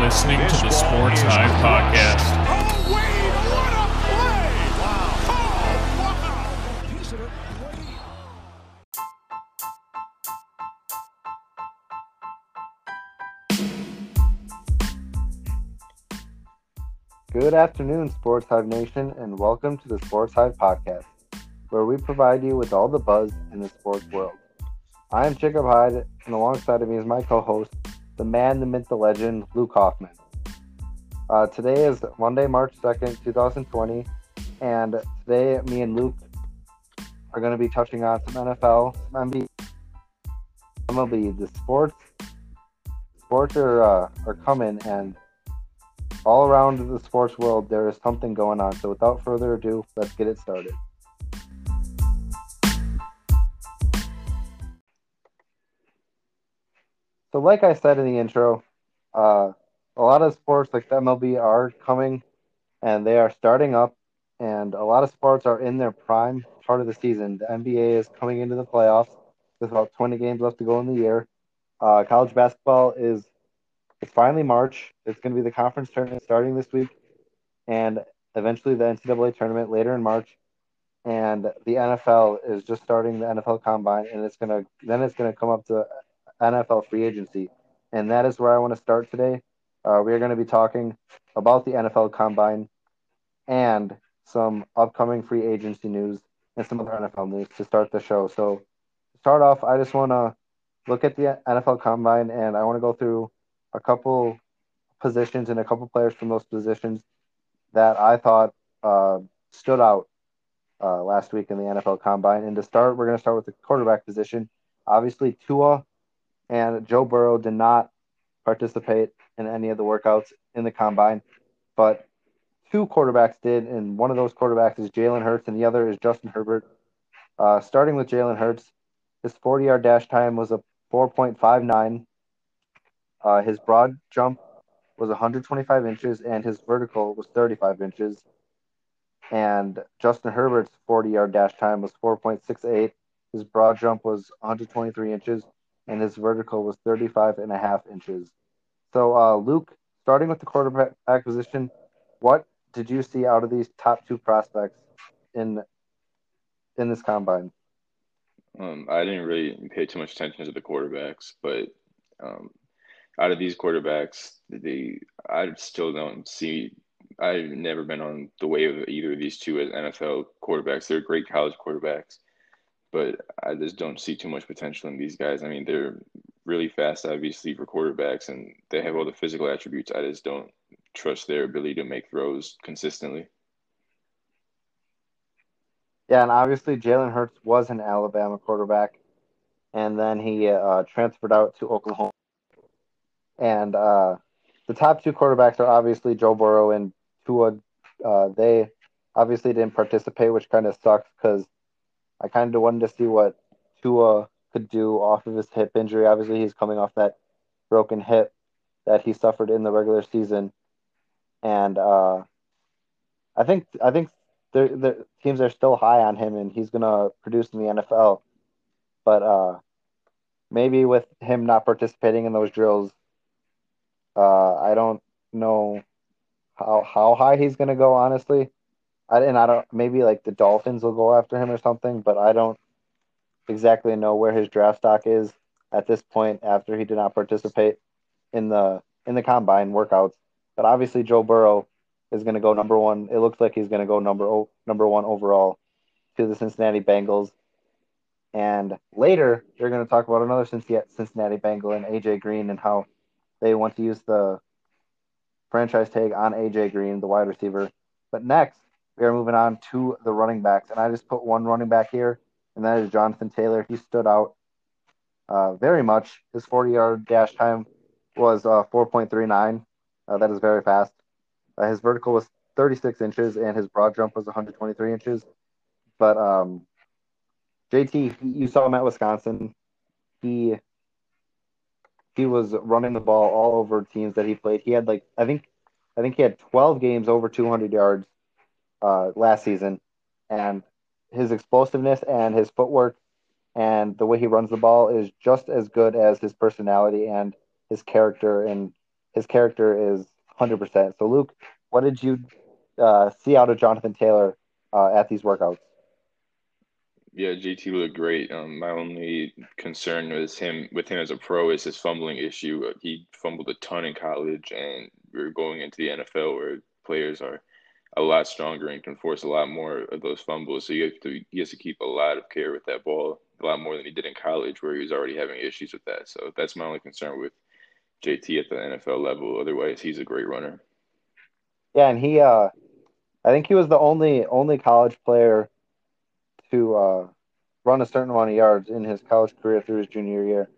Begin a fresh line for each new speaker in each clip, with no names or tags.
listening to the Sportz Hive Podcast.
Oh, Wade, what a play! Wow. Oh, wow. Piece of it, Wade.
Good afternoon, Sportz Hive Nation, and welcome to the Sportz Hive Podcast, where we provide you with all the buzz in the sports world. I am Jacob Hyde, and alongside of me is my co host, the man, the myth, the legend, Luke Hoffman. Uh, today is Monday, March 2nd, 2020, and today me and Luke are going to be touching on some NFL, some NBA, MLB. The sports, sports are, uh, are coming, and all around the sports world, there is something going on. So without further ado, let's get it started. So, like I said in the intro, uh, a lot of sports like the MLB are coming and they are starting up, and a lot of sports are in their prime part of the season. The NBA is coming into the playoffs with about 20 games left to go in the year. Uh, college basketball is it's finally March. It's going to be the conference tournament starting this week, and eventually the NCAA tournament later in March. And the NFL is just starting the NFL Combine, and it's gonna then it's gonna come up to NFL free agency, and that is where I want to start today. Uh, we are going to be talking about the NFL Combine and some upcoming free agency news and some other NFL news to start the show. So, to start off, I just want to look at the NFL Combine, and I want to go through a couple positions and a couple players from those positions that I thought uh, stood out uh, last week in the NFL Combine. And to start, we're going to start with the quarterback position. Obviously, Tua and Joe Burrow did not participate in any of the workouts in the Combine, but two quarterbacks did, and one of those quarterbacks is Jalen Hurts, and the other is Justin Herbert. Uh, starting with Jalen Hurts, his 40 yard dash time was a 4.59 uh, his broad jump was 125 inches and his vertical was 35 inches. And Justin Herbert's 40 yard dash time was 4.68. His broad jump was 123 inches and his vertical was 35 and a half inches. So, uh, Luke, starting with the quarterback acquisition, what did you see out of these top two prospects in in this combine?
Um, I didn't really pay too much attention to the quarterbacks, but um, out of these quarterbacks, they I still don't see. I've never been on the wave of either of these two as NFL quarterbacks. They're great college quarterbacks, but I just don't see too much potential in these guys. I mean, they're really fast, obviously, for quarterbacks, and they have all the physical attributes. I just don't trust their ability to make throws consistently.
Yeah, and obviously Jalen Hurts was an Alabama quarterback, and then he uh, transferred out to Oklahoma. And uh, the top two quarterbacks are obviously Joe Burrow and Tua. Uh, they obviously didn't participate, which kind of sucks because I kind of wanted to see what Tua could do off of his hip injury. Obviously, he's coming off that broken hip that he suffered in the regular season, and uh, I think I think the teams are still high on him, and he's gonna produce in the NFL. But uh, maybe with him not participating in those drills, uh, I don't know how how high he's gonna go, honestly. I and I don't maybe like the Dolphins will go after him or something, but I don't exactly know where his draft stock is at this point after he did not participate in the in the combine workouts. But obviously Joe Burrow is going to go number one. It looks like he's going to go number number one overall to the Cincinnati Bengals. And later, they're going to talk about another Cincinnati Bengal and AJ Green and how they want to use the franchise tag on AJ Green, the wide receiver. But next, we are moving on to the running backs, and I just put one running back here, and that is Jonathan Taylor. He stood out uh, very much. His 40-yard dash time was uh, 4.39. Uh, that is very fast. Uh, his vertical was 36 inches, and his broad jump was 123 inches. But um, JT, you saw him at Wisconsin. He he was running the ball all over teams that he played. He had like I think I think he had 12 games over 200 yards uh, last season, and his explosiveness and his footwork and the way he runs the ball is just as good as his personality and his character and his character is 100%. So, Luke, what did you uh, see out of Jonathan Taylor uh, at these workouts?
Yeah, JT looked great. Um, my only concern was him with him as a pro is his fumbling issue. He fumbled a ton in college, and we're going into the NFL where players are a lot stronger and can force a lot more of those fumbles. So you have to he has to keep a lot of care with that ball, a lot more than he did in college, where he was already having issues with that. So that's my only concern with JT at the NFL level. Otherwise, he's a great runner.
Yeah, and he, uh, I think he was the only only college player to uh, run a certain amount of yards in his college career through his junior year.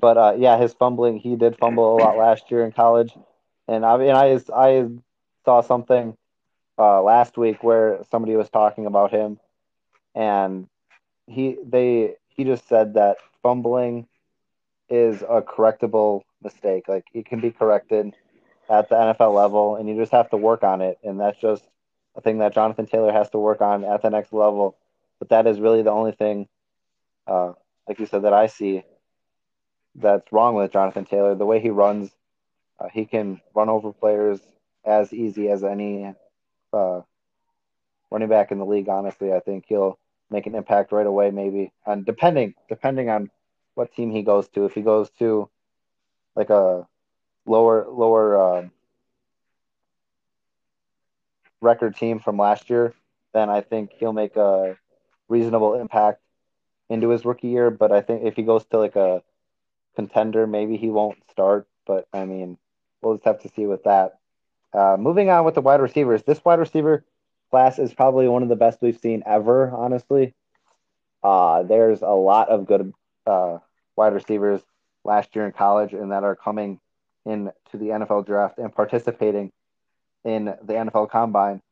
But uh, yeah, his fumbling, he did fumble a lot last year in college, and I mean, I I saw something uh, last week where somebody was talking about him, and he they he just said that fumbling is a correctable mistake. Like it can be corrected at the NFL level, and you just have to work on it. And that's just a thing that Jonathan Taylor has to work on at the next level. But that is really the only thing, uh, like you said, that I see that's wrong with Jonathan Taylor. The way he runs, uh, he can run over players as easy as any uh, running back in the league. Honestly, I think he'll make an impact right away. Maybe, and depending depending on what team he goes to. If he goes to like a lower lower uh, record team from last year, then I think he'll make a reasonable impact into his rookie year. But I think if he goes to like a contender, maybe he won't start. But I mean, we'll just have to see with that. Uh, moving on with the wide receivers, this wide receiver class is probably one of the best we've seen ever. Honestly, uh, there's a lot of good uh, wide receivers last year in college and that are coming into the NFL draft and participating in the NFL Combine.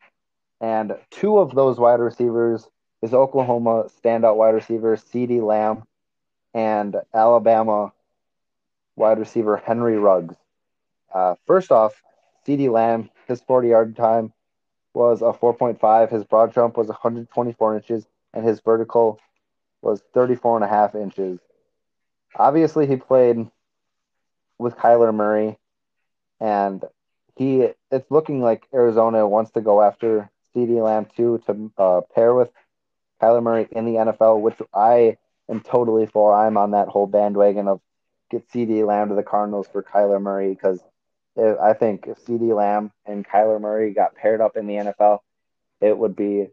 And two of those wide receivers is Oklahoma standout wide receiver CeeDee Lamb and Alabama wide receiver Henry Ruggs. Uh, first off, CeeDee Lamb, his 40 yard time was a 4.5. His broad jump was 124 inches, and his vertical was 34 and a half inches. Obviously, he played with Kyler Murray, and he it's looking like Arizona wants to go after CeeDee Lamb too to uh, pair with Kyler Murray in the NFL, which I am totally for. I'm on that whole bandwagon of get CeeDee Lamb to the Cardinals for Kyler Murray because I think if CeeDee Lamb and Kyler Murray got paired up in the NFL, it would be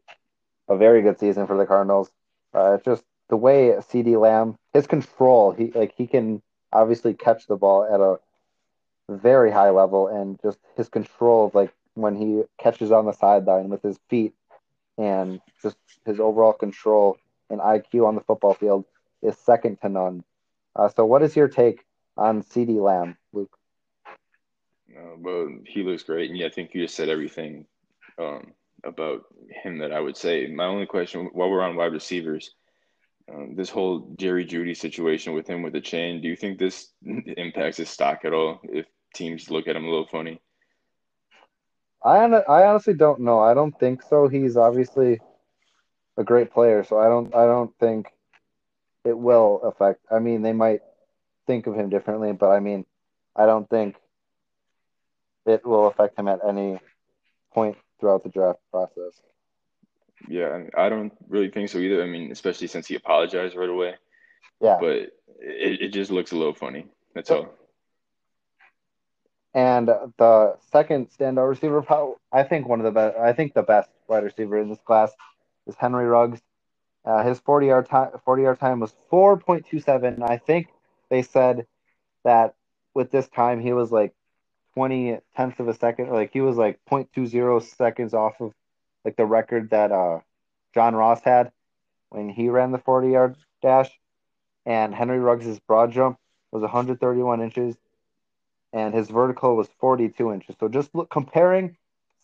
a very good season for the Cardinals. Uh, just the way CeeDee Lamb, his control, he like he can obviously catch the ball at a very high level, and just his control, like when he catches on the sideline with his feet, and just his overall control and IQ on the football field is second to none. Uh, so, what is your take on CeeDee Lamb, Luke?
Uh, well, he looks great, and yeah, I think you just said everything um, about him that I would say. My only question, while we're on wide receivers, um, this whole Jerry Jeudy situation with him with the chain, do you think this impacts his stock at all? If teams look at him a little funny.
I I honestly don't know. I don't think so. He's obviously a great player, so I don't I don't think it will affect. I mean, they might think of him differently, but I mean, I don't think it will affect him at any point throughout the draft process.
Yeah, I don't really think so either. I mean, especially since he apologized right away.
Yeah.
But it, it just looks a little funny. That's all.
And the second standout receiver, I think one of the best, I think the best wide receiver in this class is Henry Ruggs. Uh, his 40 yard time, 40 yard time was 4.27. I think they said that with this time he was like 20 tenths of a second. Like he was like 0.20 seconds off of like the record that uh, John Ross had when he ran the 40 yard dash. And Henry Ruggs' broad jump was 131 inches and his vertical was 42 inches. So just look, comparing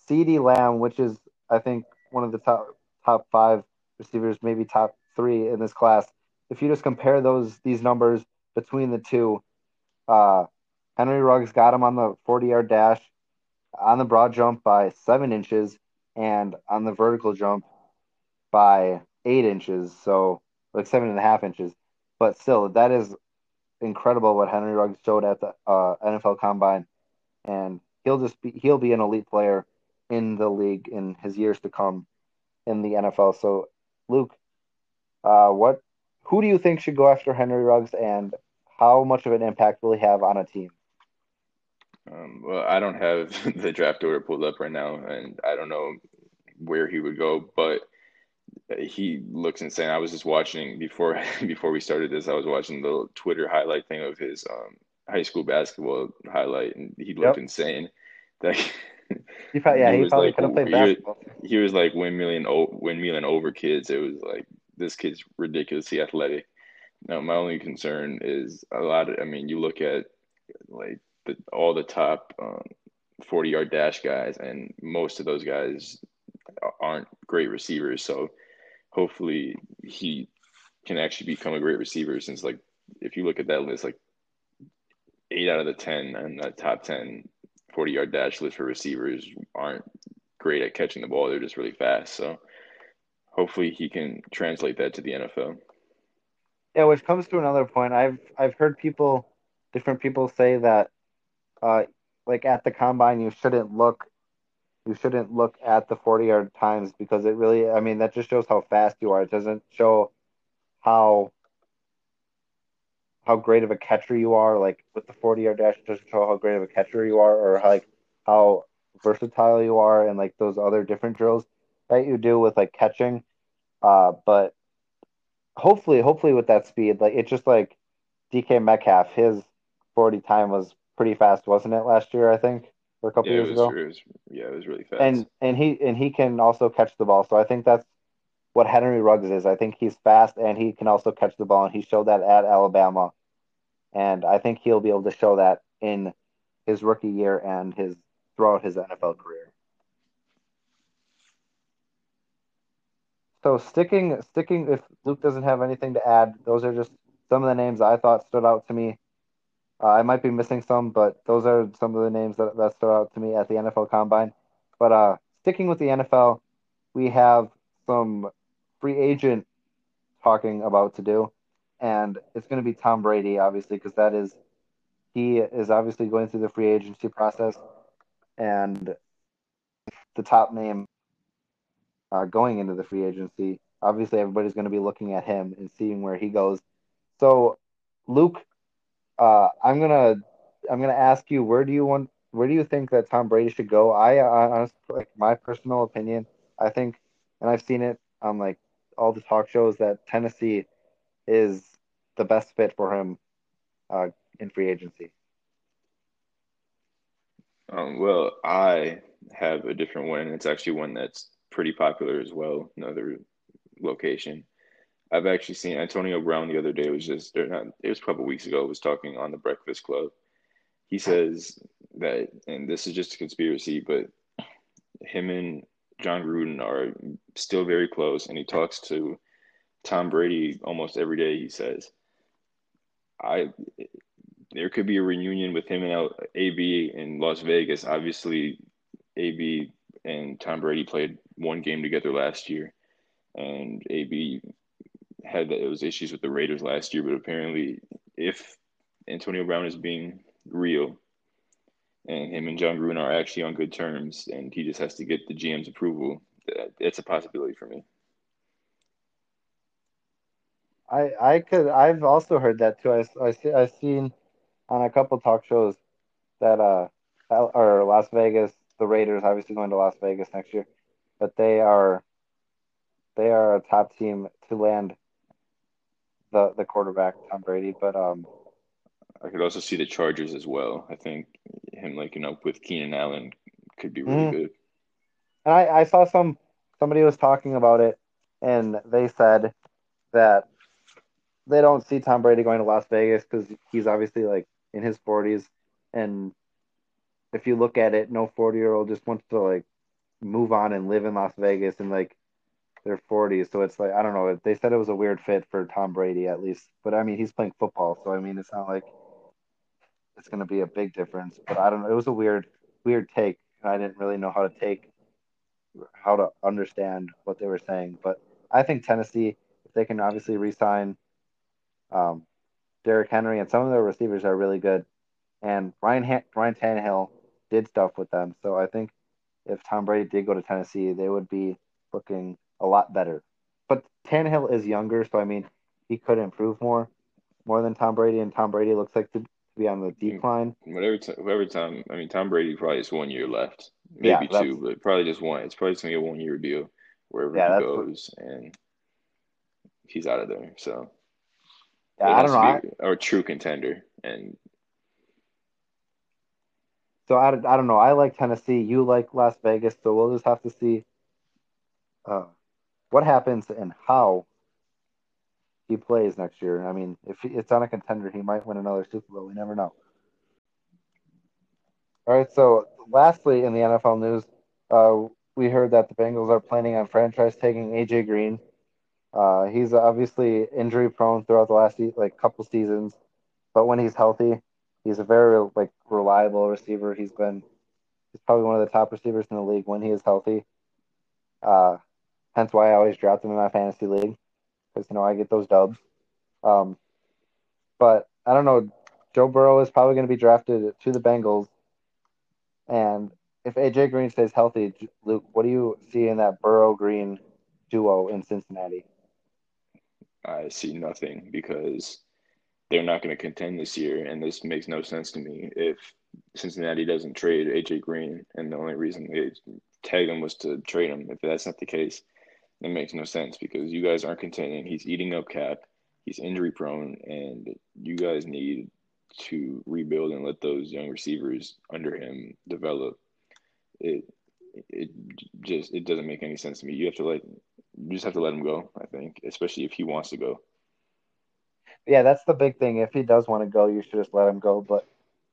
CeeDee Lamb, which is, I think, one of the top top five receivers, maybe top three in this class. If you just compare those these numbers between the two, uh, Henry Ruggs got him on the 40 yard dash, on the broad jump by seven inches, and on the vertical jump by eight inches. So like seven and a half inches. But still, that is incredible what Henry Ruggs showed at the uh, NFL Combine. and he'll just be he'll be an elite player in the league in his years to come in the NFL. So, Luke, uh, what who do you think should go after Henry Ruggs, and how much of an impact will he have on a team?
Um, well, I don't have the draft order pulled up right now, and I don't know where he would go, but he looks insane. I was just watching before before we started this. I was watching the Twitter highlight thing of his um, high school basketball highlight, and he looked yep. insane. Like
he probably, yeah, he, he probably like, could have played basketball.
He was, he was like windmilling, windmilling over kids. It was like this kid's ridiculously athletic. Now, my only concern is a lot of. I mean, you look at like the, all the top um, forty yard dash guys, and most of those guys aren't great receivers. So hopefully he can actually become a great receiver. Since like if you look at that list, like eight out of the ten and that top 10 40 yard dash list for receivers aren't great at catching the ball. They're just really fast. So hopefully he can translate that to the NFL.
Yeah, which comes to another point. I've I've heard people, different people say that, uh, like at the combine, you shouldn't look, you shouldn't look at the forty yard times because it really, I mean, that just shows how fast you are. It doesn't show how how great of a catcher you are. Like with the forty yard dash, it doesn't show how great of a catcher you are, or how, like how versatile you are, and like those other different drills that you do with like catching. Uh, but hopefully, hopefully with that speed, like it's just like DK Metcalf, his 40 time was pretty fast, wasn't it last year? I think or a couple
yeah,
years ago.
It was, yeah, it was really fast.
And and he and he can also catch the ball. So I think that's what Henry Ruggs is. I think he's fast and he can also catch the ball, and he showed that at Alabama. And I think he'll be able to show that in his rookie year and his throughout his NFL career. So sticking sticking if Luke doesn't have anything to add, those are just some of the names I thought stood out to me. Uh, I might be missing some, but those are some of the names that, that stood out to me at the NFL Combine. But uh, sticking with the NFL, we have some free agent talking about to do, and it's going to be Tom Brady, obviously, because that is he is obviously going through the free agency process, and the top name uh, going into the free agency. Obviously, everybody's going to be looking at him and seeing where he goes. So, Luke, uh, I'm gonna I'm gonna ask you where do you want where do you think that Tom Brady should go? I honestly, like my personal opinion, I think, and I've seen it on like all the talk shows that Tennessee is the best fit for him uh, in free agency.
Um, well, I have a different one, it's actually one that's pretty popular as well. Another location. I've actually seen Antonio Brown the other day. It was just not, it was a couple weeks ago. Was talking on the Breakfast Club. He says that, and this is just a conspiracy, but him and Jon Gruden are still very close, and he talks to Tom Brady almost every day. He says, "I." There could be a reunion with him and AB in Las Vegas. Obviously, AB and Tom Brady played one game together last year, and AB had those issues with the Raiders last year. But apparently, if Antonio Brown is being real, and him and Jon Gruden are actually on good terms, and he just has to get the GM's approval, it's a possibility for me.
I I could I've also heard that too. I I see I've seen on a couple talk shows that uh or Las Vegas, the Raiders obviously going to Las Vegas next year but they are they are a top team to land the the quarterback Tom Brady. But um,
I could also see the Chargers as well. I think him linking up with Keenan Allen could be really mm. good.
And I, I saw some somebody was talking about it, and they said that they don't see Tom Brady going to Las Vegas because he's obviously like in his forties, and if you look at it, no forty year old just wants to like move on and live in Las Vegas and like their 40s. So it's like I don't know. They said it was a weird fit for Tom Brady at least, but I mean he's playing football, so I mean it's not like it's going to be a big difference. But I don't know. It was a weird weird take, I didn't really know how to take how to understand what they were saying. But I think Tennessee, if they can obviously re-sign um, Derrick Henry and some of their receivers are really good, and Ryan ha- Ryan Tannehill did stuff with them. So I think if Tom Brady did go to Tennessee, they would be looking a lot better. But Tannehill is younger, so I mean, he could improve more, more than Tom Brady, and Tom Brady looks like to be on the decline.
Whatever, t- whatever time. I mean, Tom Brady probably has one year left, maybe
that's-
two, but probably just one. It's probably just gonna be a one year deal wherever
Yeah,
he
that's what-
goes, and he's out of there. So
Yeah, I don't know.
a true contender, and
So I, I don't know. I like Tennessee. You like Las Vegas. So we'll just have to see uh, what happens and how he plays next year. I mean, if it's on a contender, he might win another Super Bowl. We never know. All right. So lastly, in the NFL news, uh, we heard that the Bengals are planning on franchise tagging AJ Green. Uh, he's obviously injury prone throughout the last like couple seasons, but when he's healthy, he's a very like reliable receiver. He's been he's probably one of the top receivers in the league when he is healthy. Uh, hence why I always draft him in my fantasy league because you know I get those dubs. Um, but I don't know. Joe Burrow is probably going to be drafted to the Bengals, and if AJ Green stays healthy, Luke, what do you see in that Burrow Green duo in Cincinnati?
I see nothing because they're not going to contend this year, and this makes no sense to me. If Cincinnati doesn't trade AJ Green, and the only reason they tagged him was to trade him, if that's not the case, it makes no sense because you guys aren't contending. He's eating up cap, he's injury prone, and you guys need to rebuild and let those young receivers under him develop. It it just it doesn't make any sense to me. You have to let you just have to let him go. I think, especially if he wants to go.
Yeah, that's the big thing. If he does want to go, you should just let him go. But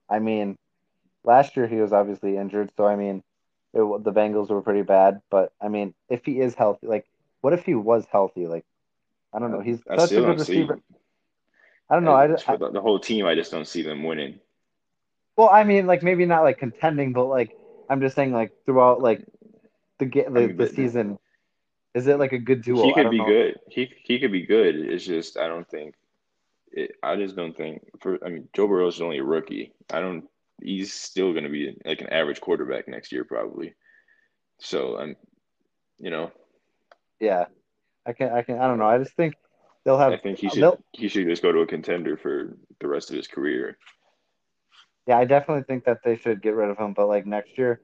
I mean, last year he was obviously injured, so I mean, it, the Bengals were pretty bad. But I mean, if he is healthy, like, what if he was healthy? Like, I don't know. He's
I
such a good receiver. I don't know. I, just,
for the, whole team, I just don't see them winning.
well, I mean, like maybe not like contending, but like I'm just saying, like throughout like the ga- the,
mean,
the season, is it like a good duo?
he could be
know.
good. He he could be good. It's just I don't think. It, I just don't think. For I mean, Joe Burrow is only a rookie. I don't. He's still going to be like an average quarterback next year, probably. So I'm, you know,
Yeah, I can. I can. I don't know. I just think they'll have.
I think he should
they'll-
he should just go to a contender for the rest of his career.
Yeah, I definitely think that they should get rid of him. But like next year,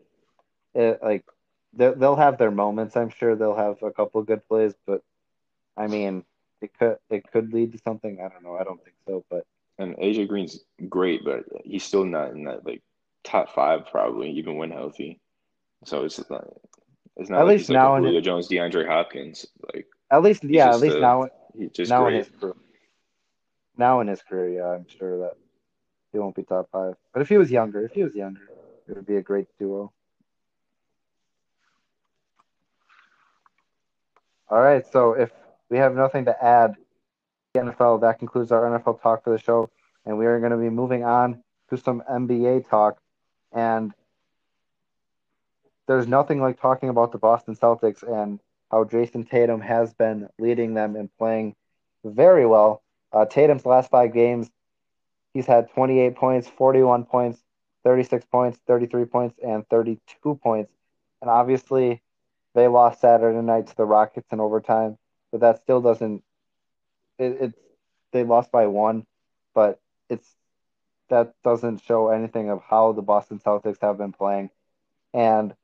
it, like they they'll have their moments. I'm sure they'll have a couple good plays, but I mean, it could it could lead to something. I don't know. I don't think so, but
And AJ Green's great, but he's still not in that like top five probably, even when healthy. So it's not. It's not
At
like
least
like
now
a
in
Julio Jones, DeAndre Hopkins. Like
at least yeah, at least
uh,
now
just
now in his career, now in his career, yeah, I'm sure that he won't be top five. But if he was younger, if he was younger, it would be a great duo. All right, so if we have nothing to add, the NFL that concludes our NFL talk for the show, and we are going to be moving on to some NBA talk. And there's nothing like talking about the Boston Celtics and how Jayson Tatum has been leading them and playing very well. Uh, Tatum's last five games, he's had 28 points, 41 points, 36 points, 33 points, and 32 points. And obviously, they lost Saturday night to the Rockets in overtime, but that still doesn't. It, it's they lost by one, but it's that doesn't show anything of how the Boston Celtics have been playing. And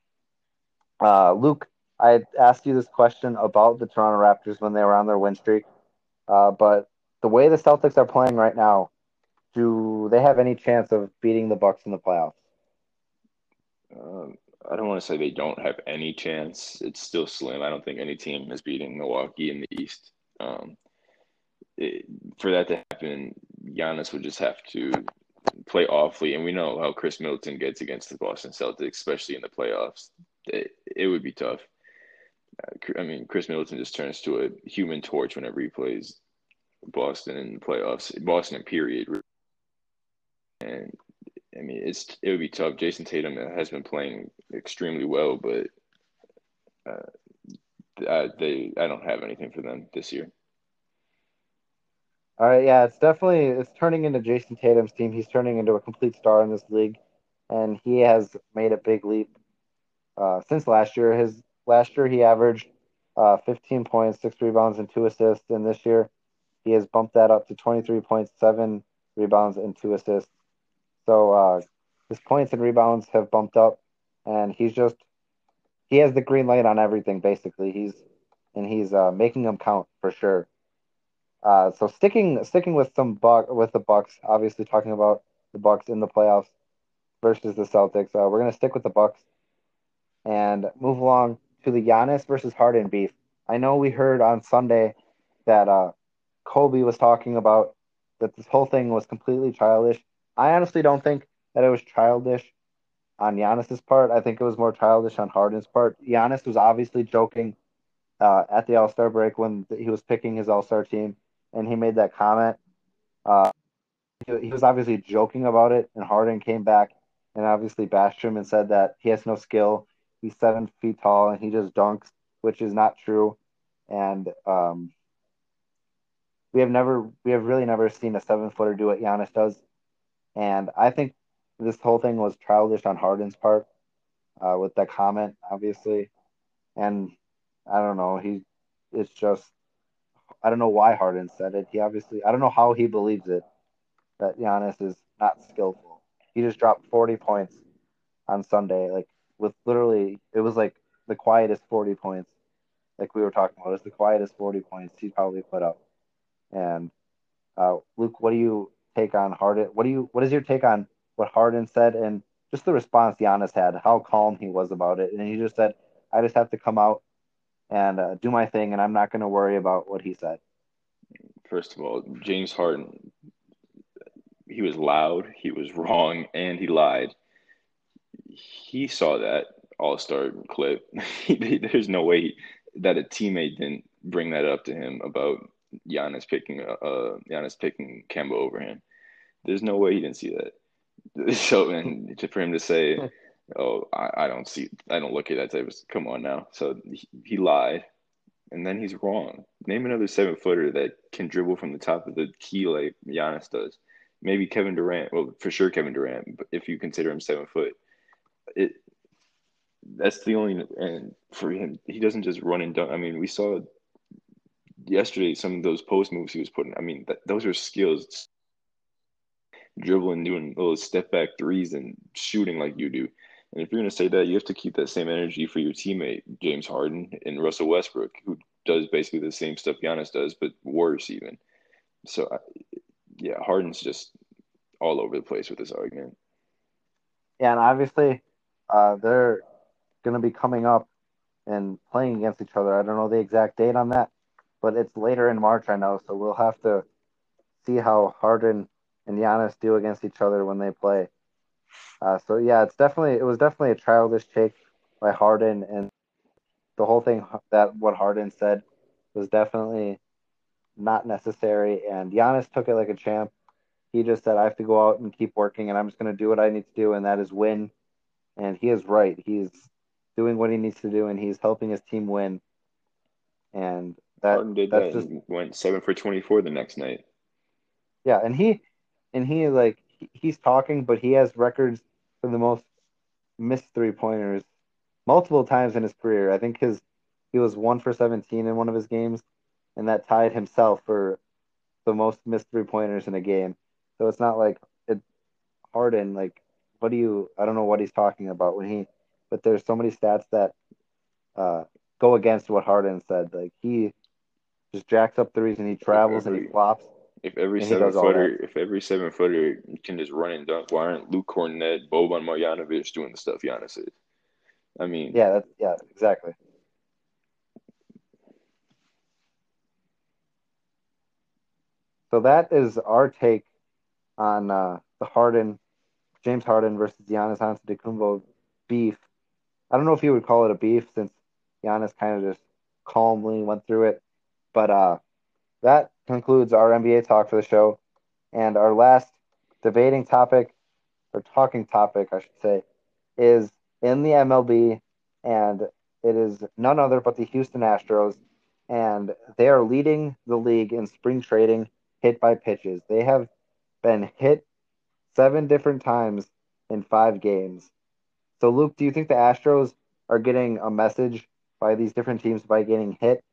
uh, Luke, I asked you this question about the Toronto Raptors when they were on their win streak, uh, but the way the Celtics are playing right now, do they have any chance of beating the Bucks in the playoffs?
Um, I don't want to say they don't have any chance. It's still slim. I don't think any team is beating Milwaukee in the East. Um, it, for that to happen, Giannis would just have to play awfully, and we know how Khris Middleton gets against the Boston Celtics, especially in the playoffs. It, it would be tough. I mean, Khris Middleton just turns to a human torch whenever he plays Boston in the playoffs. Boston, period. And I mean, it's it would be tough. Jayson Tatum has been playing extremely well, but uh, I, they I don't have anything for them this year.
All right, yeah, it's definitely it's turning into Jayson Tatum's team. He's turning into a complete star in this league. and he has made a big leap uh, since last year. His last year he averaged uh, 15 points, six rebounds, and two assists, and this year he has bumped that up to 23.7 rebounds and two assists. So uh, his points and rebounds have bumped up, and he's just he has the green light on everything basically. He's and he's uh, making them count for sure. Uh, so sticking sticking with some buck with the Bucks, obviously talking about the Bucks in the playoffs versus the Celtics. Uh, we're gonna stick with the Bucks and move along to the Giannis versus Harden beef. I know we heard on Sunday that uh, Kobe was talking about that this whole thing was completely childish. I honestly don't think that it was childish on Giannis's part. I think it was more childish on Harden's part. Giannis was obviously joking uh, at the All Star break when he was picking his All Star team, and he made that comment. Uh, he, he was obviously joking about it, and Harden came back and obviously bashed him and said that he has no skill. He's seven feet tall and he just dunks, which is not true. And um, we have never, we have really never seen a seven footer do what Giannis does. And I think this whole thing was childish on Harden's part uh, with that comment, obviously. And I don't know, he, it's just, I don't know why Harden said it. He obviously, I don't know how he believes it that Giannis is not skillful. He just dropped 40 points on Sunday, like with literally, it was like the quietest 40 points, like we were talking about. It's the quietest 40 points he probably put up. And uh, Luke, what do you take on Harden? What do you, what is your take on what Harden said and just the response Giannis had, how calm he was about it? And he just said, I just have to come out and uh, do my thing, and I'm not going to worry about what he said.
First of all, James Harden, he was loud, he was wrong, and he lied. He saw that All Star clip. There's no way that a teammate didn't bring that up to him about Giannis picking uh Giannis picking Kemba over him. There's no way he didn't see that. So and for him to say, "Oh, I, I don't see, I don't look at that type of," come on now. So he, he lied, and then he's wrong. Name another seven footer that can dribble from the top of the key like Giannis does. Maybe Kevin Durant. Well, for sure Kevin Durant, but if you consider him seven foot, it that's the only and for him he doesn't just run and dunk. I mean, we saw yesterday some of those post moves he was putting. I mean, that, those are skills dribbling, doing little step back threes, and shooting like you do. And if you're going to say that, you have to keep that same energy for your teammate, James Harden and Russell Westbrook, who does basically the same stuff Giannis does, but worse even. So, yeah, Harden's just all over the place with this argument.
Yeah, and obviously, uh, they're going to be coming up and playing against each other. I don't know the exact date on that, but it's later in March, I know. So we'll have to see how Harden and Giannis do against each other when they play. Uh, so yeah, it's definitely it was definitely a childish take by Harden, and the whole thing that what Harden said was definitely not necessary. And Giannis took it like a champ. He just said, "I have to go out and keep working, and I'm just going to do what I need to do, and that is win." And he is right. He's doing what he needs to do, and he's helping his team win. And that
did
that's
that.
just
went seven for twenty four the next night.
yeah. And he and he like he's talking, but he has records for the most missed three pointers multiple times in his career. I think his he was one for seventeen in one of his games, and that tied himself for the most missed three pointers in a game. So it's not like it Harden like what do you I don't know what he's talking about when he but there's so many stats that uh, go against what Harden said. Like he just jacks up threes and he travels and he flops.
If every seven footer, if every seven footer can just run and dunk, why aren't Luke Kornet, Boban Marjanovic doing the stuff Giannis is? I mean,
Yeah, that's yeah, exactly. So that is our take on uh, the Harden, James Harden versus Giannis Antetokounmpo beef. I don't know if you would call it a beef since Giannis kind of just calmly went through it, but uh, that concludes our NBA talk for the show. And our last debating topic, or talking topic, I should say, is in the MLB, and it is none other but the Houston Astros, and they are leading the league in spring training hit by pitches. They have been hit seven different times in five games. So, Luke, do you think the Astros are getting a message by these different teams by getting hit?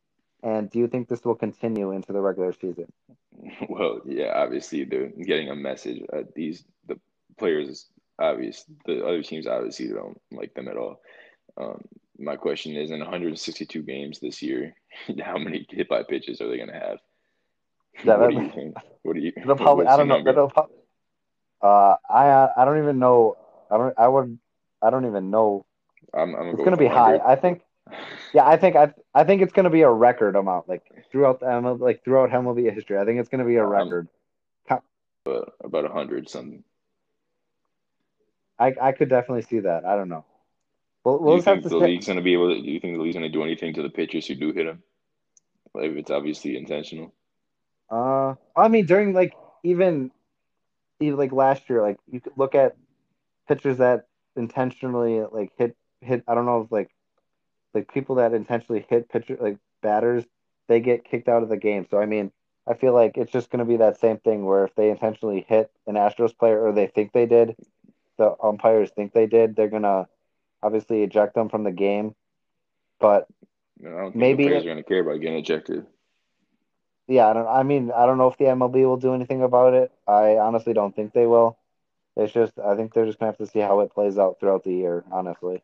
And do you think this will continue into the regular season?
Well, yeah, obviously they're getting a message. Uh, these the players, obvious, the other teams obviously don't like them at all. Um, my question is, in 162 games this year, how many hit by pitches are they going to have?
Yeah,
what do you think? What do you?
Probably, I don't know.
Number?
It'll, prob- uh, I I don't even know. I don't. I would. I don't even know.
I'm, I'm
It's gonna
with
be high. I think. Yeah, I think I I think it's gonna be a record amount, like throughout the MLB, like throughout MLB history. I think it's gonna be a
Um,
record.
But about 100 something.
I I could definitely see that. I don't know. We'll,
Do
we'll
you
have
think
to
the
say.
league's gonna be able to? Do you think the league's gonna do anything to the pitchers who do hit him? Like if it's obviously intentional.
Uh, I mean, during like even, even like last year, like you could look at pitchers that intentionally like hit hit. I don't know if like like people that intentionally hit pitcher like batters, they get kicked out of the game. So I mean, I feel like it's just going to be that same thing where if they intentionally hit an Astros player or they think they did, the umpires think they did, they're gonna obviously eject them from the game. But
know, I don't think
Maybe
the players are gonna care about getting ejected.
Yeah, I don't. I mean, I don't know if the MLB will do anything about it. I honestly don't think they will. It's just I think they're just gonna have to see how it plays out throughout the year. Honestly.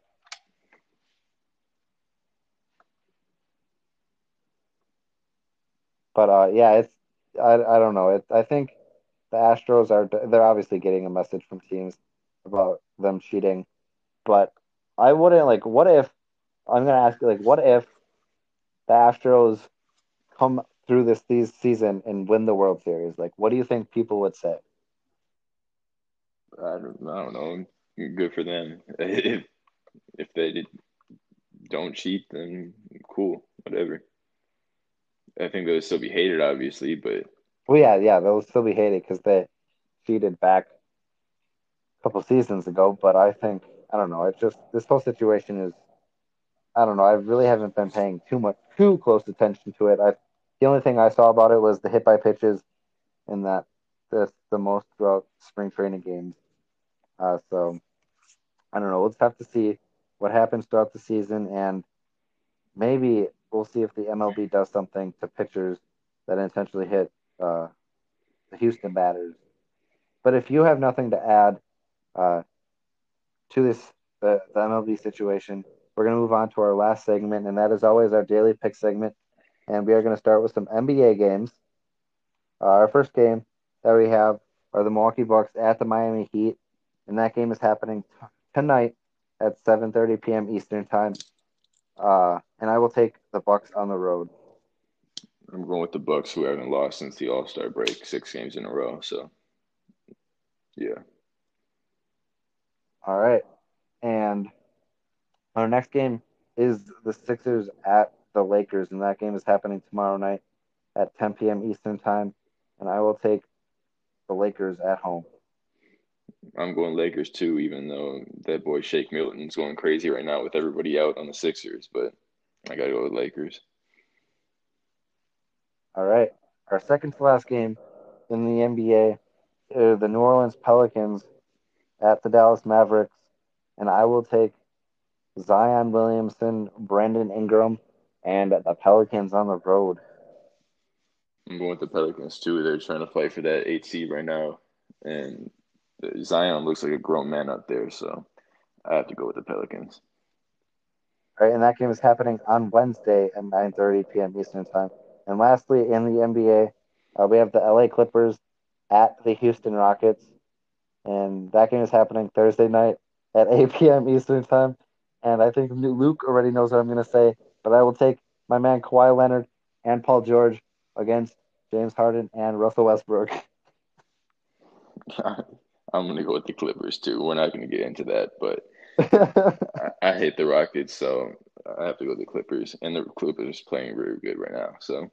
But uh, yeah, it's I, I don't know. It, I think the Astros are they're obviously getting a message from teams about them cheating, but I wouldn't like. What if I'm gonna ask you like, what if the Astros come through this these season and win the World Series? Like, what do you think people would say?
I don't, I don't know. Good for them. If if they did, don't cheat, then cool, whatever. I think they would still be hated, obviously, but
Well, yeah, yeah, they'll still be hated because they cheated back a couple seasons ago. But I think I don't know. It's just this whole situation is I don't know. I really haven't been paying too much too close attention to it. I the only thing I saw about it was the hit by pitches, and that that's the most throughout spring training games. Uh, so I don't know. We'll have to see what happens throughout the season, and maybe we'll see if the MLB does something to pitchers that intentionally hit uh, the Houston batters. But if you have nothing to add uh, to this the, the MLB situation, we're going to move on to our last segment, and that is always our daily pick segment. And we are going to start with some NBA games. Uh, our first game that we have are the Milwaukee Bucks at the Miami Heat, and that game is happening t- tonight at 7:30 p.m. Eastern time. Uh, and I will take the Bucks on the road.
I'm going with the Bucks, who haven't lost since the All Star break, six games in a row. So, yeah,
All right. And our next game is the Sixers at the Lakers, and that game is happening tomorrow night at 10 p.m. Eastern Time. And I will take the Lakers at home.
I'm going Lakers too, even though that boy Shake Milton's going crazy right now with everybody out on the Sixers. But I got to go with Lakers.
All right. Our second to last game in the NBA are the New Orleans Pelicans at the Dallas Mavericks, and I will take Zion Williamson, Brandon Ingram, and the Pelicans on the road.
I'm going with the Pelicans too. They're trying to fight for that eight seed right now, and Zion looks like a grown man out there. So I have to go with the Pelicans.
All right, and that game is happening on Wednesday at 9:30 p.m. Eastern Time. And lastly, in the NBA, uh, we have the LA Clippers at the Houston Rockets, and that game is happening Thursday night at 8 p.m. Eastern Time. And I think Luke already knows what I'm going to say, but I will take my man Kawhi Leonard and Paul George against James Harden and Russell Westbrook.
I'm gonna go with the Clippers too. We're not gonna get into that, but I, I hate the Rockets, so I have to go with the Clippers. And the Clippers playing very good right now. So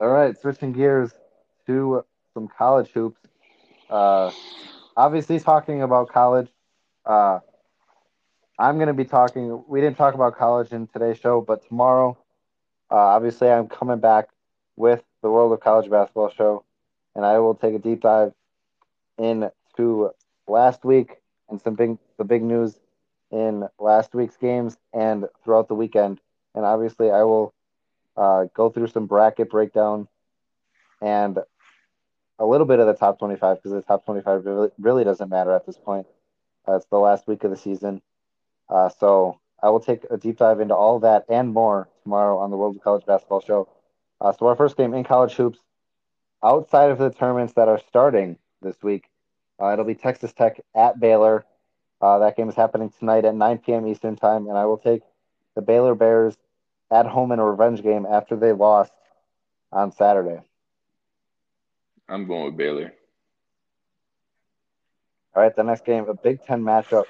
All right, switching gears to some college hoops. Uh, obviously, talking about college, uh, I'm going to be talking. We didn't talk about college in today's show, but tomorrow, uh, obviously, I'm coming back with the World of College Basketball show, and I will take a deep dive into last week and some big the big news in last week's games and throughout the weekend. And obviously, I will uh, go through some bracket breakdown and a little bit of the top 25 because the top 25 really, really doesn't matter at this point. Uh, it's the last week of the season. Uh, so I will take a deep dive into all that and more tomorrow on the World of College Basketball Show. Uh, so our first game in college hoops, outside of the tournaments that are starting this week, uh, it'll be Texas Tech at Baylor. Uh, that game is happening tonight at 9 p.m. Eastern Time, and I will take the Baylor Bears at home in a revenge game after they lost on Saturday.
I'm going with Baylor.
All right, the next game, a Big Ten matchup.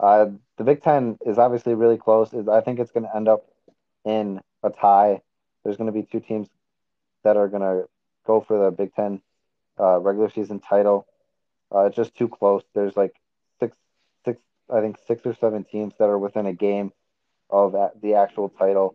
Uh, the Big Ten is obviously really close. I think it's going to end up in a tie. There's going to be two teams that are going to go for the Big Ten uh, regular season title. Uh, it's just too close. There's like six, six, I think six or seven teams that are within a game of the actual title.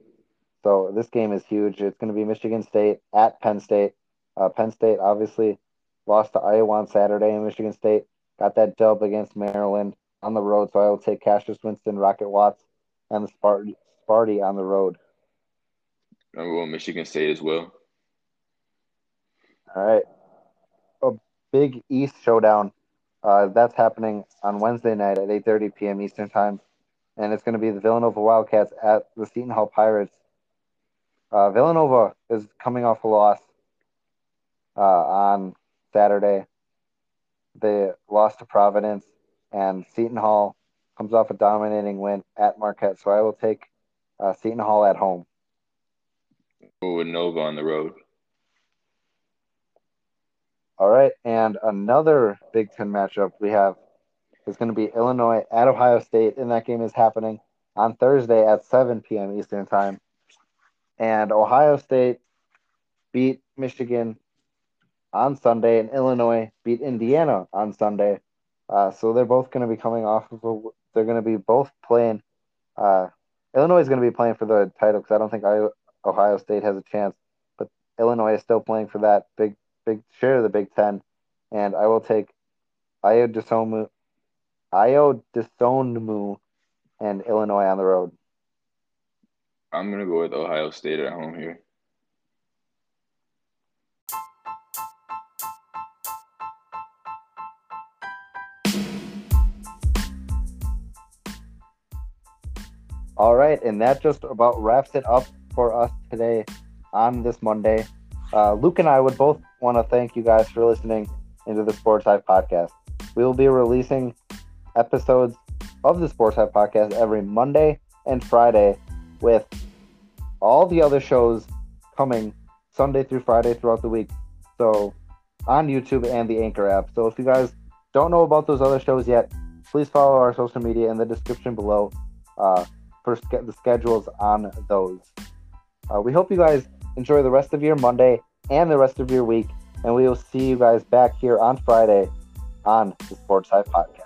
So this game is huge. It's going to be Michigan State at Penn State. Uh, Penn State obviously lost to Iowa on Saturday, and Michigan State got that dub against Maryland on the road. So I will take Cassius Winston, Rocket Watts, and the Sparty, Sparty on the road.
I'm going Michigan State as well.
All right. A big East showdown. Uh, that's happening on Wednesday night at 8:30 p.m. Eastern Time, and it's going to be the Villanova Wildcats at the Seton Hall Pirates. Uh, Villanova is coming off a loss uh, on Saturday. They lost to Providence, and Seton Hall comes off a dominating win at Marquette. So I will take uh, Seton Hall at home.
with Nova on the road.
All right, and another Big Ten matchup we have is going to be Illinois at Ohio State, and that game is happening on Thursday at 7 p.m. Eastern Time. And Ohio State beat Michigan on Sunday, and Illinois beat Indiana on Sunday. Uh, so they're both going to be coming off of a, they're going to be both playing. Uh, Illinois is going to be playing for the title because I don't think I, Ohio State has a chance, but Illinois is still playing for that big big share of the Big Ten, and I will take Ayo Dosunmu, Ayo Dosunmu, and Illinois on the road.
I'm gonna go with Ohio State at home here.
All right, and that just about wraps it up for us today on this Monday. Uh, Luke and I would both want to thank you guys for listening into the Sportz Hive podcast. We will be releasing episodes of the Sportz Hive podcast every Monday and Friday, with all the other shows coming Sunday through Friday throughout the week. So on YouTube and the Anchor app. So if you guys don't know about those other shows yet, please follow our social media in the description below uh, for the schedules on those. Uh, we hope you guys enjoy the rest of your Monday and the rest of your week, and we will see you guys back here on Friday on the Sportz Hive Podcast.